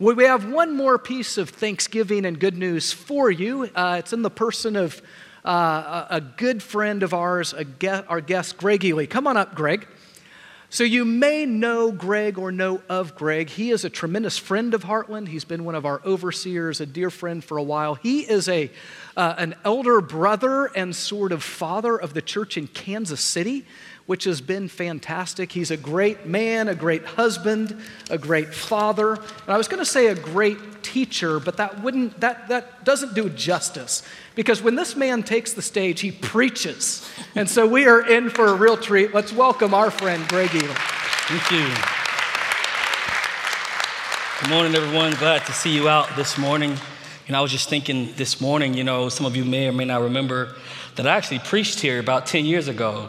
Well, we have one more piece of Thanksgiving and good news for you. Uh, it's in the person of uh, a good friend of ours, guest, our guest, Greg Ely. Come on up, Greg. So, you may know Greg or know of Greg. He is a tremendous friend of Heartland. He's been one of our overseers, a dear friend for a while. He is a, uh, an elder brother and sort of father of the church in Kansas City which has been fantastic. He's a great man, a great husband, a great father. And I was going to say a great teacher, but that wouldn't that that doesn't do justice. Because when this man takes the stage, he preaches. And so we are in for a real treat. Let's welcome our friend Greg Ely. Thank you. Good morning, everyone. Glad to see you out this morning. Know, I was just thinking this morning, you know, some of you may or may not remember that I actually preached here about 10 years ago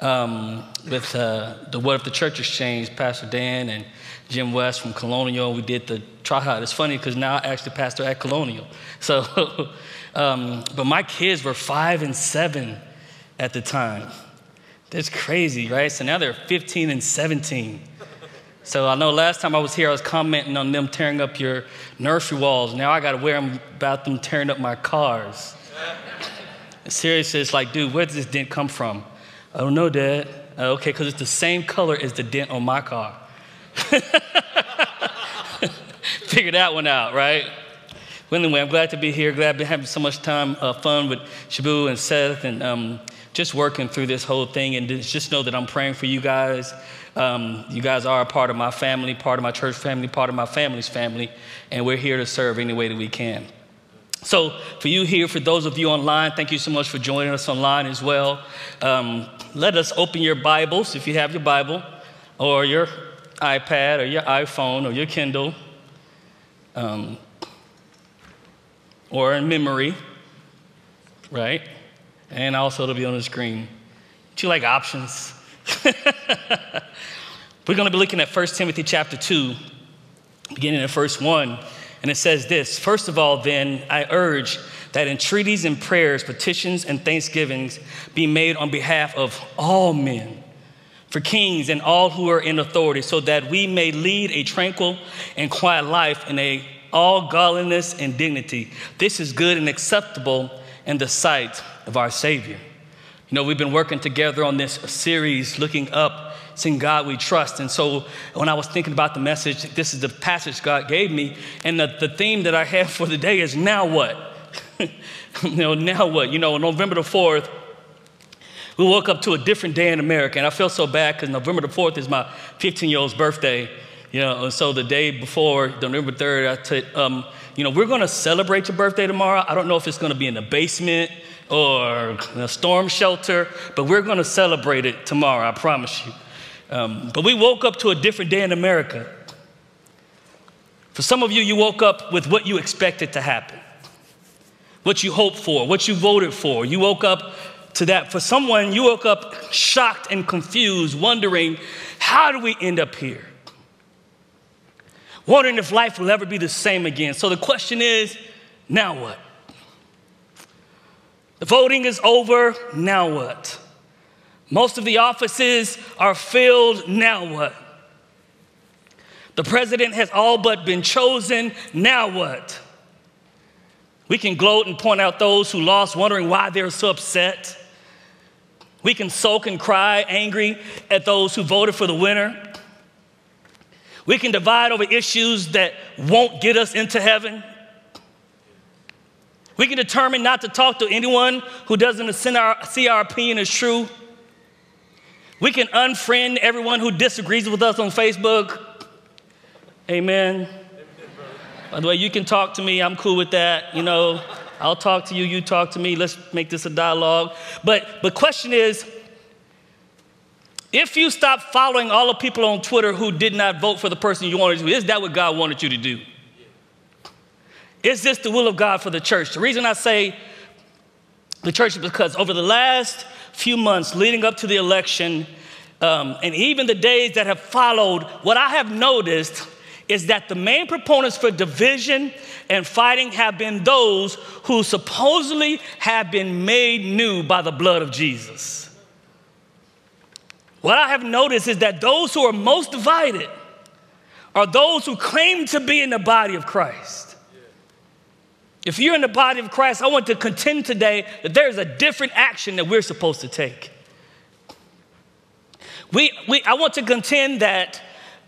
um, with uh, the What If the Church Exchange, Pastor Dan and Jim West from Colonial. We did the tryout. It's funny because now I actually pastor at Colonial. So, um, but my kids were five and seven at the time. That's crazy, right? So now they're 15 and 17. So I know last time I was here, I was commenting on them tearing up your nursery walls. Now I got to worry about them tearing up my cars. Seriously, it's like, dude, where does this dent come from? I don't know, Dad. Uh, okay, because it's the same color as the dent on my car. Figure that one out, right? Well, anyway, I'm glad to be here. Glad to be having so much time, uh, fun with Shabu and Seth, and um, just working through this whole thing. And just know that I'm praying for you guys. Um, you guys are a part of my family, part of my church family, part of my family's family, and we're here to serve any way that we can. So, for you here, for those of you online, thank you so much for joining us online as well. Um, let us open your Bibles, if you have your Bible, or your iPad, or your iPhone, or your Kindle, um, or in memory, right? And also it'll be on the screen. Do you like options? We're going to be looking at 1 Timothy chapter 2, beginning in verse 1. And it says this First of all, then, I urge that entreaties and prayers, petitions and thanksgivings be made on behalf of all men, for kings and all who are in authority, so that we may lead a tranquil and quiet life in a all godliness and dignity. This is good and acceptable in the sight of our Savior. You know, we've been working together on this series, looking up Sing God we trust. And so when I was thinking about the message, this is the passage God gave me. And the, the theme that I have for the day is now what? you know, now what? You know, November the 4th, we woke up to a different day in America. And I feel so bad because November the 4th is my 15 year old's birthday. You know, and so the day before, November 3rd, I took, um, you know, we're going to celebrate your birthday tomorrow. I don't know if it's going to be in the basement or a storm shelter, but we're going to celebrate it tomorrow, I promise you. Um, but we woke up to a different day in America. For some of you, you woke up with what you expected to happen, what you hoped for, what you voted for. You woke up to that. For someone, you woke up shocked and confused, wondering, how do we end up here? Wondering if life will ever be the same again. So the question is, now what? Voting is over, now what? Most of the offices are filled, now what? The president has all but been chosen, now what? We can gloat and point out those who lost, wondering why they're so upset. We can sulk and cry, angry at those who voted for the winner. We can divide over issues that won't get us into heaven. We can determine not to talk to anyone who doesn't see our opinion as true. We can unfriend everyone who disagrees with us on Facebook. Amen. By the way, you can talk to me. I'm cool with that. You know, I'll talk to you. You talk to me. Let's make this a dialogue. But the question is, if you stop following all the people on Twitter who did not vote for the person you wanted to, is that what God wanted you to do? Is this the will of God for the church? The reason I say the church is because over the last few months leading up to the election, um, and even the days that have followed, what I have noticed is that the main proponents for division and fighting have been those who supposedly have been made new by the blood of Jesus. What I have noticed is that those who are most divided are those who claim to be in the body of Christ. If you're in the body of Christ, I want to contend today that there is a different action that we're supposed to take. We, we, I want to contend that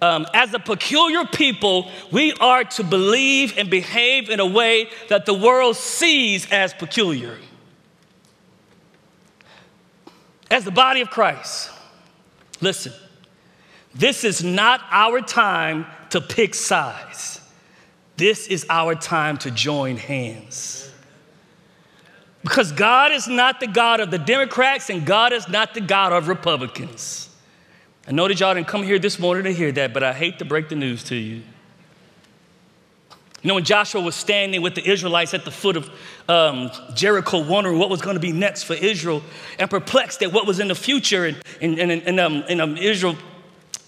um, as a peculiar people, we are to believe and behave in a way that the world sees as peculiar. As the body of Christ, listen, this is not our time to pick sides. This is our time to join hands. Because God is not the God of the Democrats and God is not the God of Republicans. I know that y'all didn't come here this morning to hear that, but I hate to break the news to you. You know, when Joshua was standing with the Israelites at the foot of um, Jericho, wondering what was going to be next for Israel and perplexed at what was in the future, and, and, and, and um, um, Israel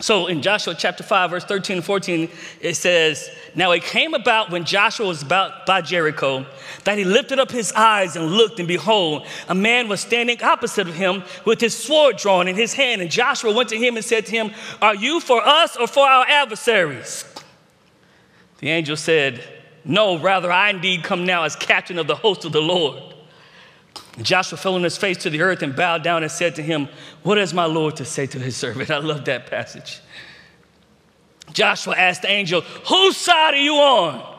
so in Joshua chapter 5, verse 13 and 14, it says, Now it came about when Joshua was about by Jericho that he lifted up his eyes and looked, and behold, a man was standing opposite of him with his sword drawn in his hand. And Joshua went to him and said to him, Are you for us or for our adversaries? The angel said, No, rather, I indeed come now as captain of the host of the Lord. Joshua fell on his face to the earth and bowed down and said to him, What has my Lord to say to his servant? I love that passage. Joshua asked the angel, Whose side are you on?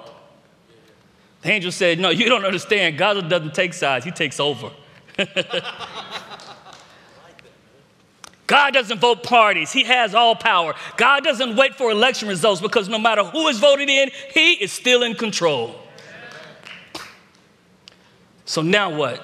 The angel said, No, you don't understand. God doesn't take sides, He takes over. God doesn't vote parties. He has all power. God doesn't wait for election results because no matter who is voted in, He is still in control. So now what?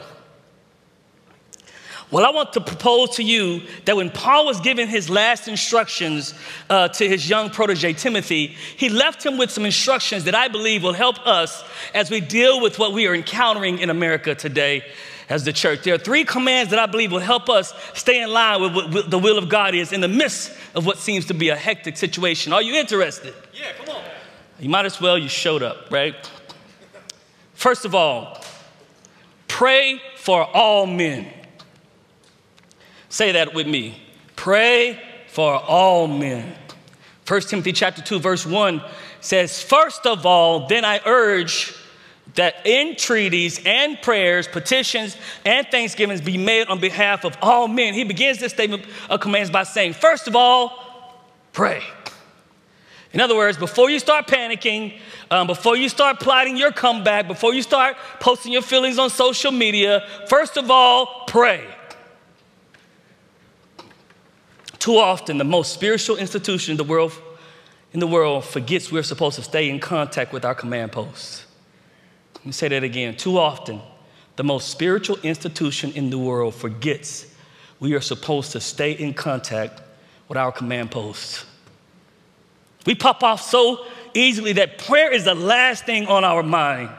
Well, I want to propose to you that when Paul was giving his last instructions uh, to his young protege, Timothy, he left him with some instructions that I believe will help us as we deal with what we are encountering in America today as the church. There are three commands that I believe will help us stay in line with what the will of God is in the midst of what seems to be a hectic situation. Are you interested? Yeah, come on. You might as well, you showed up, right? First of all, pray for all men. Say that with me. Pray for all men. 1 Timothy chapter 2 verse 1 says, "First of all, then I urge that entreaties and prayers, petitions and thanksgivings be made on behalf of all men." He begins this statement of commands by saying, "First of all, pray." In other words, before you start panicking, um, before you start plotting your comeback, before you start posting your feelings on social media, first of all, pray. Too often, the most spiritual institution in the world, in the world forgets we're supposed to stay in contact with our command posts. Let me say that again. Too often, the most spiritual institution in the world forgets we are supposed to stay in contact with our command posts. We pop off so easily that prayer is the last thing on our mind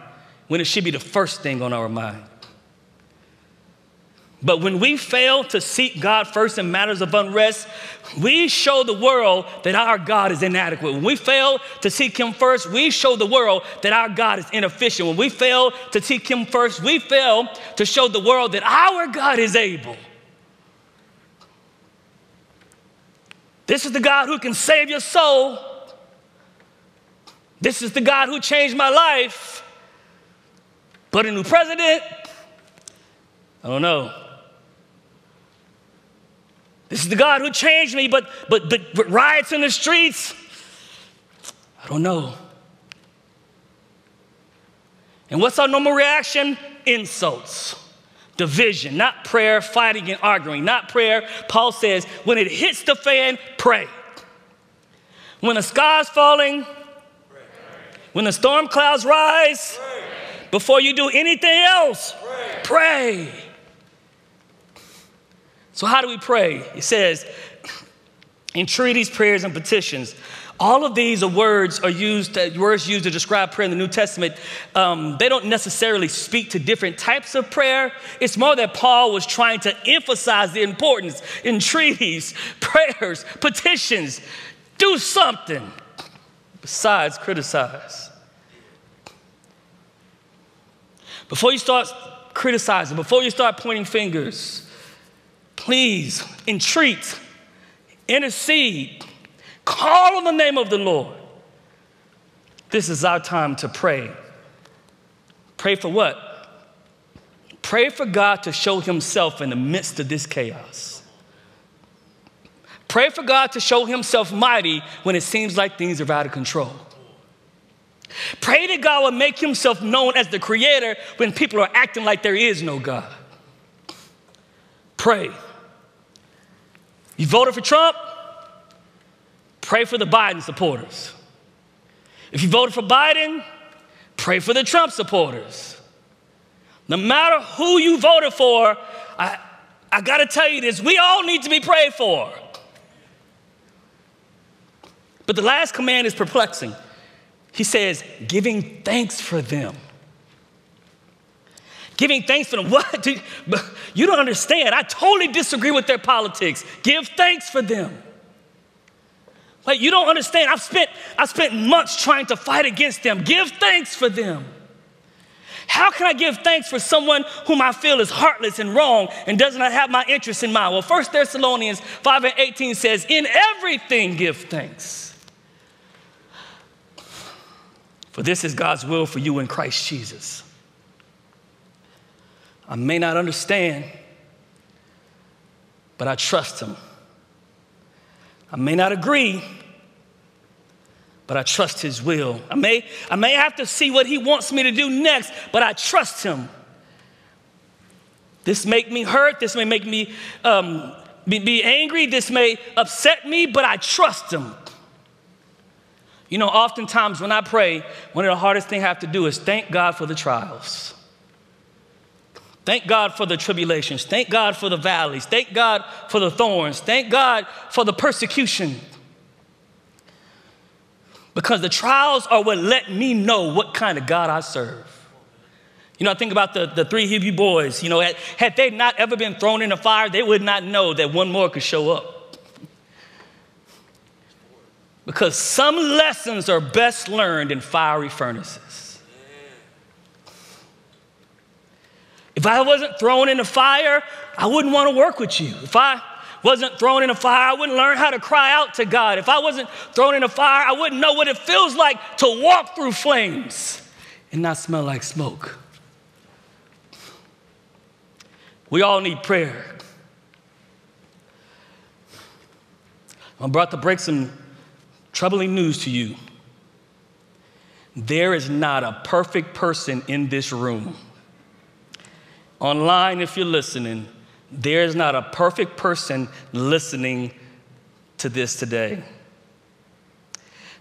when it should be the first thing on our mind. But when we fail to seek God first in matters of unrest, we show the world that our God is inadequate. When we fail to seek Him first, we show the world that our God is inefficient. When we fail to seek Him first, we fail to show the world that our God is able. This is the God who can save your soul. This is the God who changed my life. But a new president, I don't know. This is the God who changed me, but, but, but, but riots in the streets, I don't know. And what's our normal reaction? Insults, division, not prayer, fighting and arguing, not prayer. Paul says, when it hits the fan, pray. When the sky's falling, pray. when the storm clouds rise, pray. before you do anything else, pray. pray. So, how do we pray? It says, entreaties, prayers, and petitions. All of these are words are used words used to describe prayer in the New Testament. Um, they don't necessarily speak to different types of prayer. It's more that Paul was trying to emphasize the importance. Entreaties, prayers, petitions. Do something besides criticize. Before you start criticizing, before you start pointing fingers, please entreat, intercede, call on the name of the Lord. this is our time to pray. Pray for what? Pray for God to show Himself in the midst of this chaos. Pray for God to show Himself mighty when it seems like things are out of control. Pray that God will make Himself known as the Creator when people are acting like there is no God. Pray. You voted for Trump? Pray for the Biden supporters. If you voted for Biden, pray for the Trump supporters. No matter who you voted for, I, I gotta tell you this we all need to be prayed for. But the last command is perplexing. He says, giving thanks for them. Giving thanks for them. What? You don't understand. I totally disagree with their politics. Give thanks for them. Like you don't understand. I've spent I've spent months trying to fight against them. Give thanks for them. How can I give thanks for someone whom I feel is heartless and wrong and does not have my interest in mind? Well, 1 Thessalonians 5 and 18 says, In everything give thanks. For this is God's will for you in Christ Jesus. I may not understand, but I trust Him. I may not agree, but I trust his will. I may, I may have to see what he wants me to do next, but I trust him. This make me hurt. This may make me um, be, be angry. This may upset me, but I trust him. You know, oftentimes when I pray, one of the hardest things I have to do is thank God for the trials. Thank God for the tribulations. Thank God for the valleys. Thank God for the thorns. Thank God for the persecution. Because the trials are what let me know what kind of God I serve. You know, I think about the, the three Hebrew boys. You know, had, had they not ever been thrown in the fire, they would not know that one more could show up. Because some lessons are best learned in fiery furnaces. If I wasn't thrown in the fire, I wouldn't want to work with you. If I wasn't thrown in a fire, I wouldn't learn how to cry out to God. If I wasn't thrown in a fire, I wouldn't know what it feels like to walk through flames and not smell like smoke. We all need prayer. I'm about to break some troubling news to you. There is not a perfect person in this room online if you're listening, there's not a perfect person listening to this today.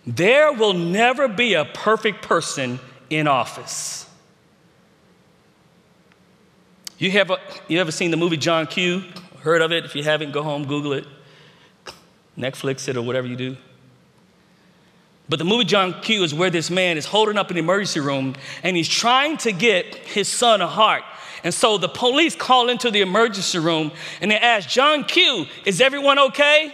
There will never be a perfect person in office. You, have a, you ever seen the movie John Q? Heard of it? If you haven't, go home, Google it, Netflix it, or whatever you do. But the movie John Q is where this man is holding up an emergency room and he's trying to get his son a heart. And so the police call into the emergency room and they ask, John Q, is everyone okay?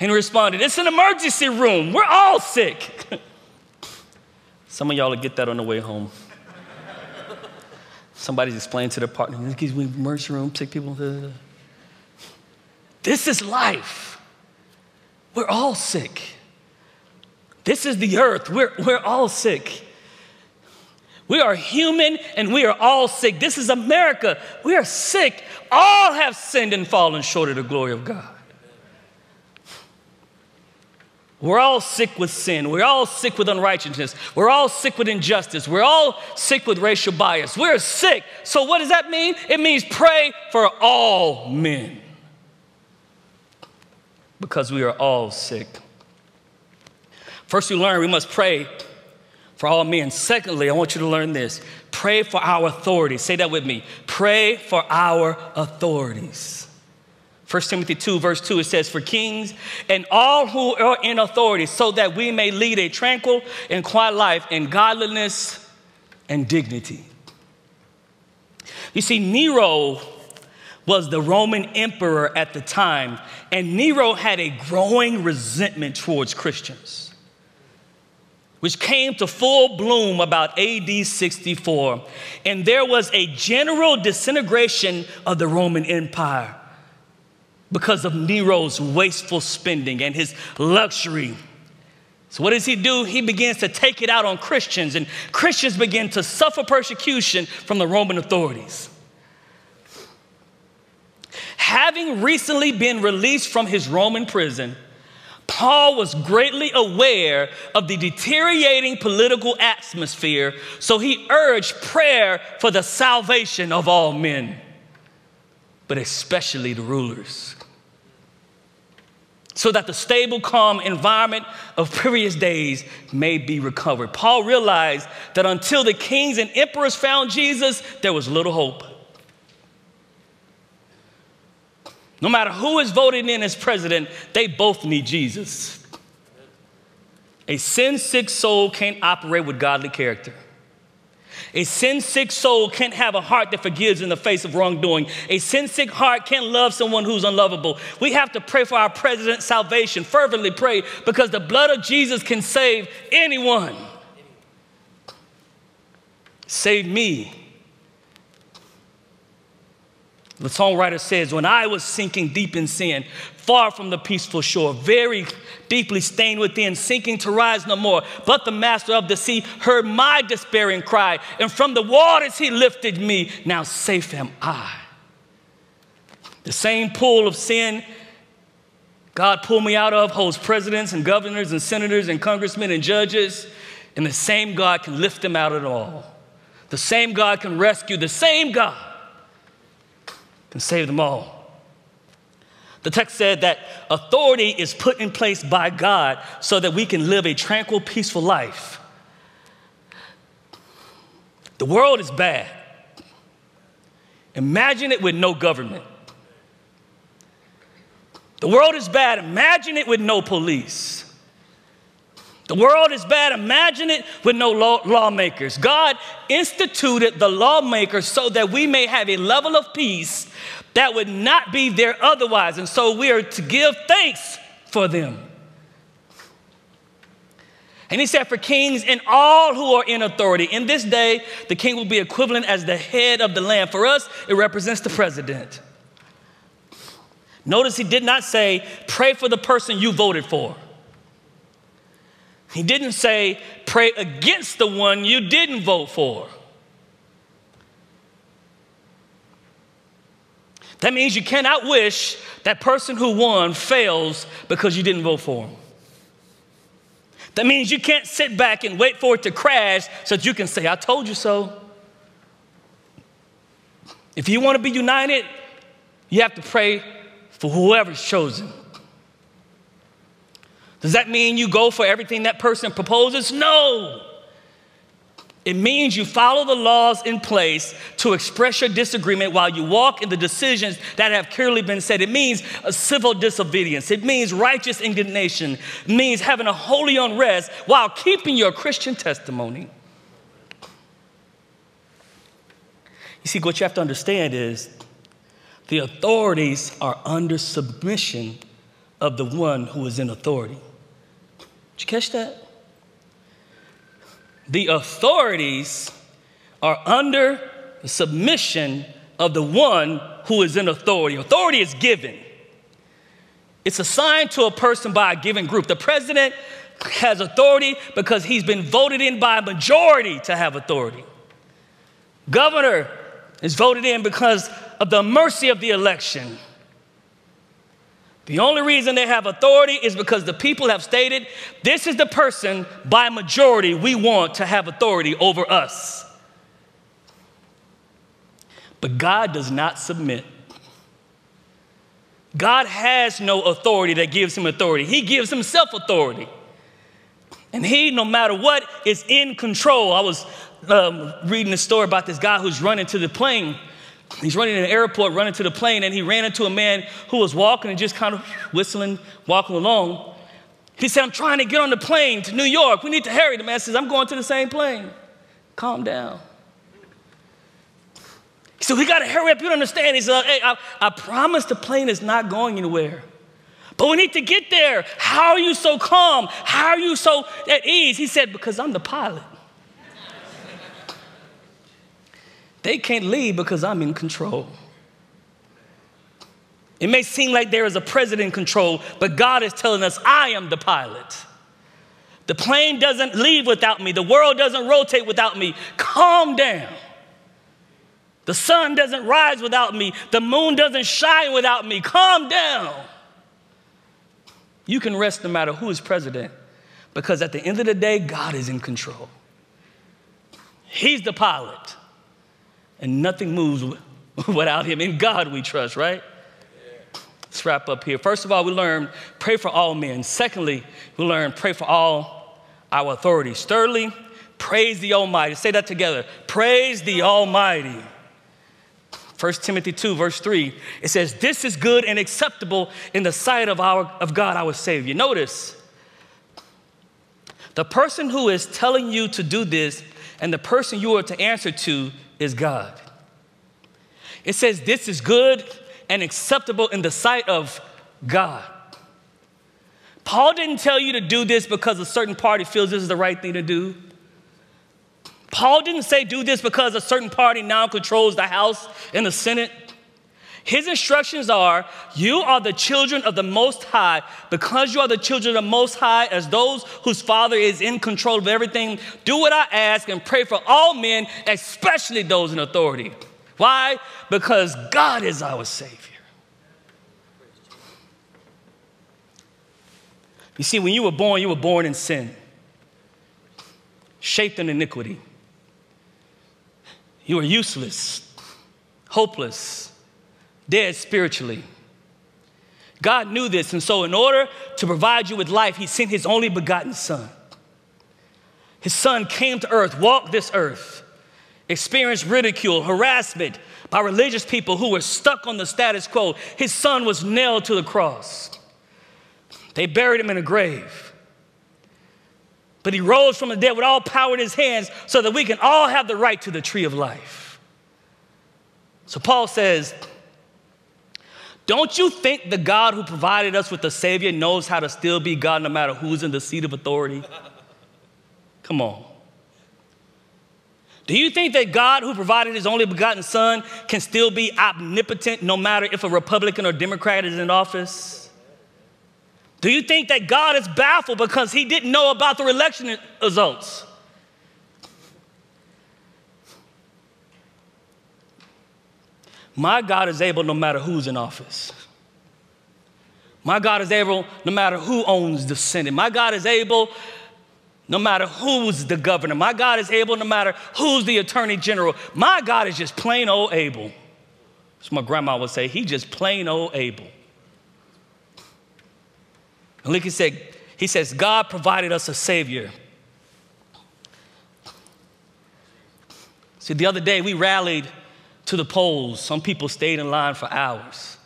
And he responded, It's an emergency room. We're all sick. Some of y'all will get that on the way home. Somebody's explaining to their partner, we emergency room, sick people. This is life. We're all sick. This is the earth. We're, we're all sick. We are human and we are all sick. This is America. We are sick. All have sinned and fallen short of the glory of God. We're all sick with sin. We're all sick with unrighteousness. We're all sick with injustice. We're all sick with racial bias. We're sick. So, what does that mean? It means pray for all men because we are all sick. First, we learn we must pray for all men. Secondly, I want you to learn this pray for our authorities. Say that with me. Pray for our authorities. 1 Timothy 2, verse 2, it says, For kings and all who are in authority, so that we may lead a tranquil and quiet life in godliness and dignity. You see, Nero was the Roman emperor at the time, and Nero had a growing resentment towards Christians which came to full bloom about AD 64. And there was a general disintegration of the Roman Empire because of Nero's wasteful spending and his luxury. So, what does he do? He begins to take it out on Christians, and Christians begin to suffer persecution from the Roman authorities. Having recently been released from his Roman prison, Paul was greatly aware of the deteriorating political atmosphere, so he urged prayer for the salvation of all men, but especially the rulers so that the stable, calm environment of previous days may be recovered. Paul realized that until the kings and emperors found Jesus, there was little hope. No matter who is voted in as president, they both need Jesus. A sin sick soul can't operate with godly character. A sin sick soul can't have a heart that forgives in the face of wrongdoing. A sin sick heart can't love someone who's unlovable. We have to pray for our president's salvation, fervently pray, because the blood of Jesus can save anyone. Save me. The songwriter says, When I was sinking deep in sin, far from the peaceful shore, very deeply stained within, sinking to rise no more. But the master of the sea heard my despairing cry, and from the waters he lifted me. Now safe am I. The same pool of sin God pulled me out of holds presidents and governors and senators and congressmen and judges, and the same God can lift them out of it all. The same God can rescue, the same God can save them all. The text said that authority is put in place by God so that we can live a tranquil, peaceful life. The world is bad. Imagine it with no government. The world is bad. Imagine it with no police. The world is bad. Imagine it with no law- lawmakers. God instituted the lawmakers so that we may have a level of peace that would not be there otherwise. And so we are to give thanks for them. And he said, For kings and all who are in authority. In this day, the king will be equivalent as the head of the land. For us, it represents the president. Notice he did not say, Pray for the person you voted for. He didn't say, Pray against the one you didn't vote for. That means you cannot wish that person who won fails because you didn't vote for him. That means you can't sit back and wait for it to crash so that you can say, I told you so. If you want to be united, you have to pray for whoever's chosen. Does that mean you go for everything that person proposes? No. It means you follow the laws in place to express your disagreement while you walk in the decisions that have clearly been said. It means a civil disobedience. It means righteous indignation. It means having a holy unrest while keeping your Christian testimony. You see, what you have to understand is the authorities are under submission of the one who is in authority. Did you catch that? the authorities are under the submission of the one who is in authority. Authority is given, it's assigned to a person by a given group. The president has authority because he's been voted in by a majority to have authority. Governor is voted in because of the mercy of the election. The only reason they have authority is because the people have stated, this is the person by majority we want to have authority over us. But God does not submit. God has no authority that gives him authority. He gives himself authority. And he, no matter what, is in control. I was um, reading a story about this guy who's running to the plane He's running in an airport, running to the plane, and he ran into a man who was walking and just kind of whistling, walking along. He said, I'm trying to get on the plane to New York. We need to hurry. The man says, I'm going to the same plane. Calm down. He said, We got to hurry up. You don't understand. He said, Hey, I, I promise the plane is not going anywhere. But we need to get there. How are you so calm? How are you so at ease? He said, Because I'm the pilot. They can't leave because I'm in control. It may seem like there is a president in control, but God is telling us, I am the pilot. The plane doesn't leave without me. The world doesn't rotate without me. Calm down. The sun doesn't rise without me. The moon doesn't shine without me. Calm down. You can rest no matter who is president because at the end of the day, God is in control. He's the pilot, and nothing moves without Him. In God we trust, right? Let's wrap up here. First of all, we learn pray for all men. Secondly, we learn pray for all our authorities. Thirdly, praise the Almighty. Say that together. Praise the Almighty. 1 Timothy 2, verse 3, it says, This is good and acceptable in the sight of, our, of God, our Savior. Notice, the person who is telling you to do this and the person you are to answer to is God. It says, This is good and acceptable in the sight of God. Paul didn't tell you to do this because a certain party feels this is the right thing to do. Paul didn't say do this because a certain party now controls the House and the Senate. His instructions are you are the children of the Most High. Because you are the children of the Most High, as those whose Father is in control of everything, do what I ask and pray for all men, especially those in authority. Why? Because God is our Savior. You see, when you were born, you were born in sin, shaped in iniquity. You are useless, hopeless, dead spiritually. God knew this, and so in order to provide you with life, He sent His only begotten Son. His Son came to earth, walked this earth, experienced ridicule, harassment by religious people who were stuck on the status quo. His Son was nailed to the cross. They buried him in a grave. But he rose from the dead with all power in his hands so that we can all have the right to the tree of life. So Paul says, Don't you think the God who provided us with the Savior knows how to still be God no matter who's in the seat of authority? Come on. Do you think that God, who provided his only begotten Son, can still be omnipotent no matter if a Republican or Democrat is in office? Do you think that God is baffled because he didn't know about the election results? My God is able no matter who's in office. My God is able no matter who owns the Senate. My God is able no matter who's the governor. My God is able no matter who's the attorney general. My God is just plain old able. What my grandma would say. He just plain old able. And look, he said, he says, God provided us a Savior. See, the other day we rallied to the polls. Some people stayed in line for hours.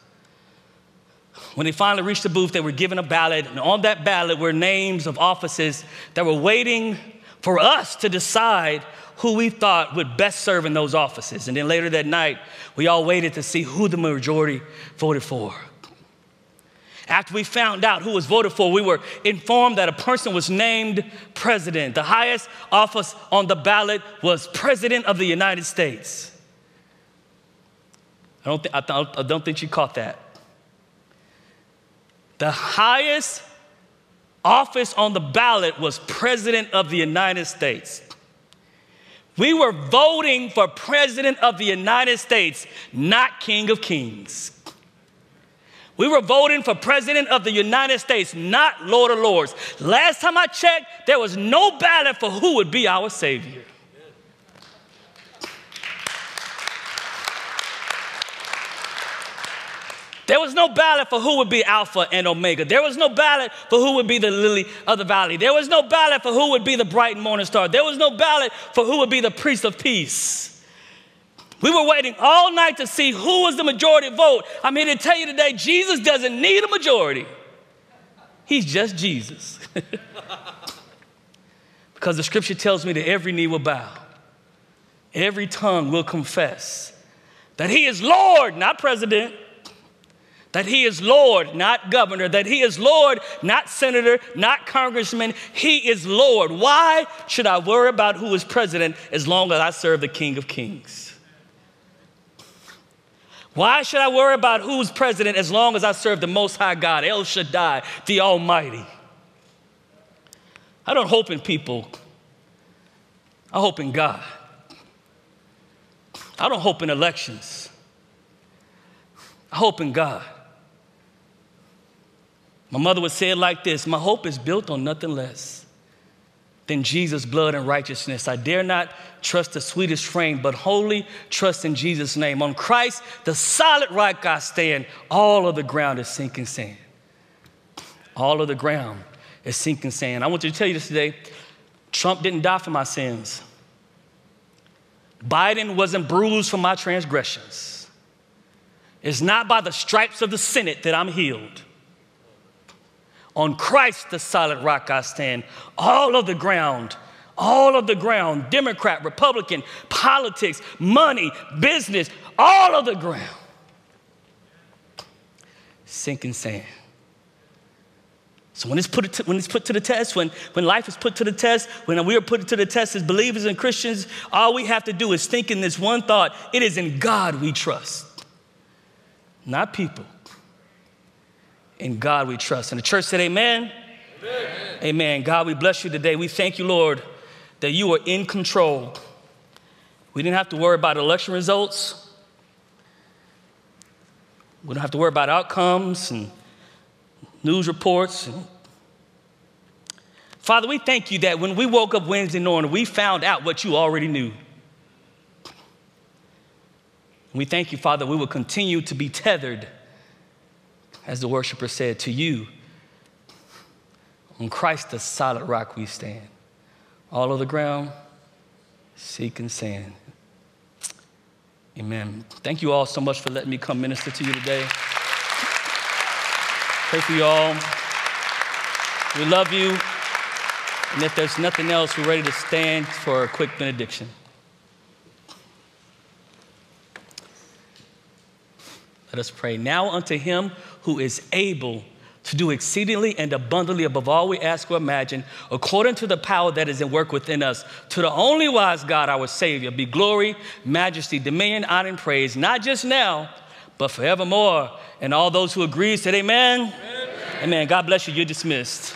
When they finally reached the booth, they were given a ballot, and on that ballot were names of offices that were waiting for us to decide who we thought would best serve in those offices. And then later that night, we all waited to see who the majority voted for. After we found out who was voted for, we were informed that a person was named president. The highest office on the ballot was president of the United States. I don't, th- I, th- I don't think you caught that. The highest office on the ballot was president of the United States. We were voting for president of the United States, not king of kings. We were voting for President of the United States, not Lord of Lords. Last time I checked, there was no ballot for who would be our Savior. There was no ballot for who would be Alpha and Omega. There was no ballot for who would be the lily of the valley. There was no ballot for who would be the bright morning star. There was no ballot for who would be the prince of peace. We were waiting all night to see who was the majority vote. I'm here to tell you today Jesus doesn't need a majority, He's just Jesus. because the scripture tells me that every knee will bow, every tongue will confess that He is Lord, not president. That he is Lord, not governor. That he is Lord, not senator, not congressman. He is Lord. Why should I worry about who is president as long as I serve the King of Kings? Why should I worry about who's president as long as I serve the Most High God, El Shaddai, the Almighty? I don't hope in people. I hope in God. I don't hope in elections. I hope in God. My mother would say it like this My hope is built on nothing less than Jesus' blood and righteousness. I dare not trust the sweetest frame, but wholly trust in Jesus' name. On Christ, the solid rock I stand, all of the ground is sinking sand. All of the ground is sinking sand. I want you to tell you this today Trump didn't die for my sins. Biden wasn't bruised for my transgressions. It's not by the stripes of the Senate that I'm healed. On Christ, the solid rock I stand. All of the ground, all of the ground, Democrat, Republican, politics, money, business, all of the ground. Sinking sand. So when it's put to, when it's put to the test, when, when life is put to the test, when we are put to the test as believers and Christians, all we have to do is think in this one thought: it is in God we trust, not people. In God we trust. And the church said, Amen. Amen. Amen. God, we bless you today. We thank you, Lord, that you are in control. We didn't have to worry about election results. We don't have to worry about outcomes and news reports. And Father, we thank you that when we woke up Wednesday morning, we found out what you already knew. We thank you, Father, we will continue to be tethered as the worshiper said, to you, on Christ the solid rock we stand. All of the ground, seeking sand. Amen. Thank you all so much for letting me come minister to you today. Pray for you all. We love you. And if there's nothing else, we're ready to stand for a quick benediction. Let us pray. Now unto him who is able to do exceedingly and abundantly above all we ask or imagine, according to the power that is at work within us. To the only wise God, our Savior, be glory, majesty, dominion, honor, and praise, not just now, but forevermore. And all those who agree said, Amen. Amen. amen. God bless you. You're dismissed.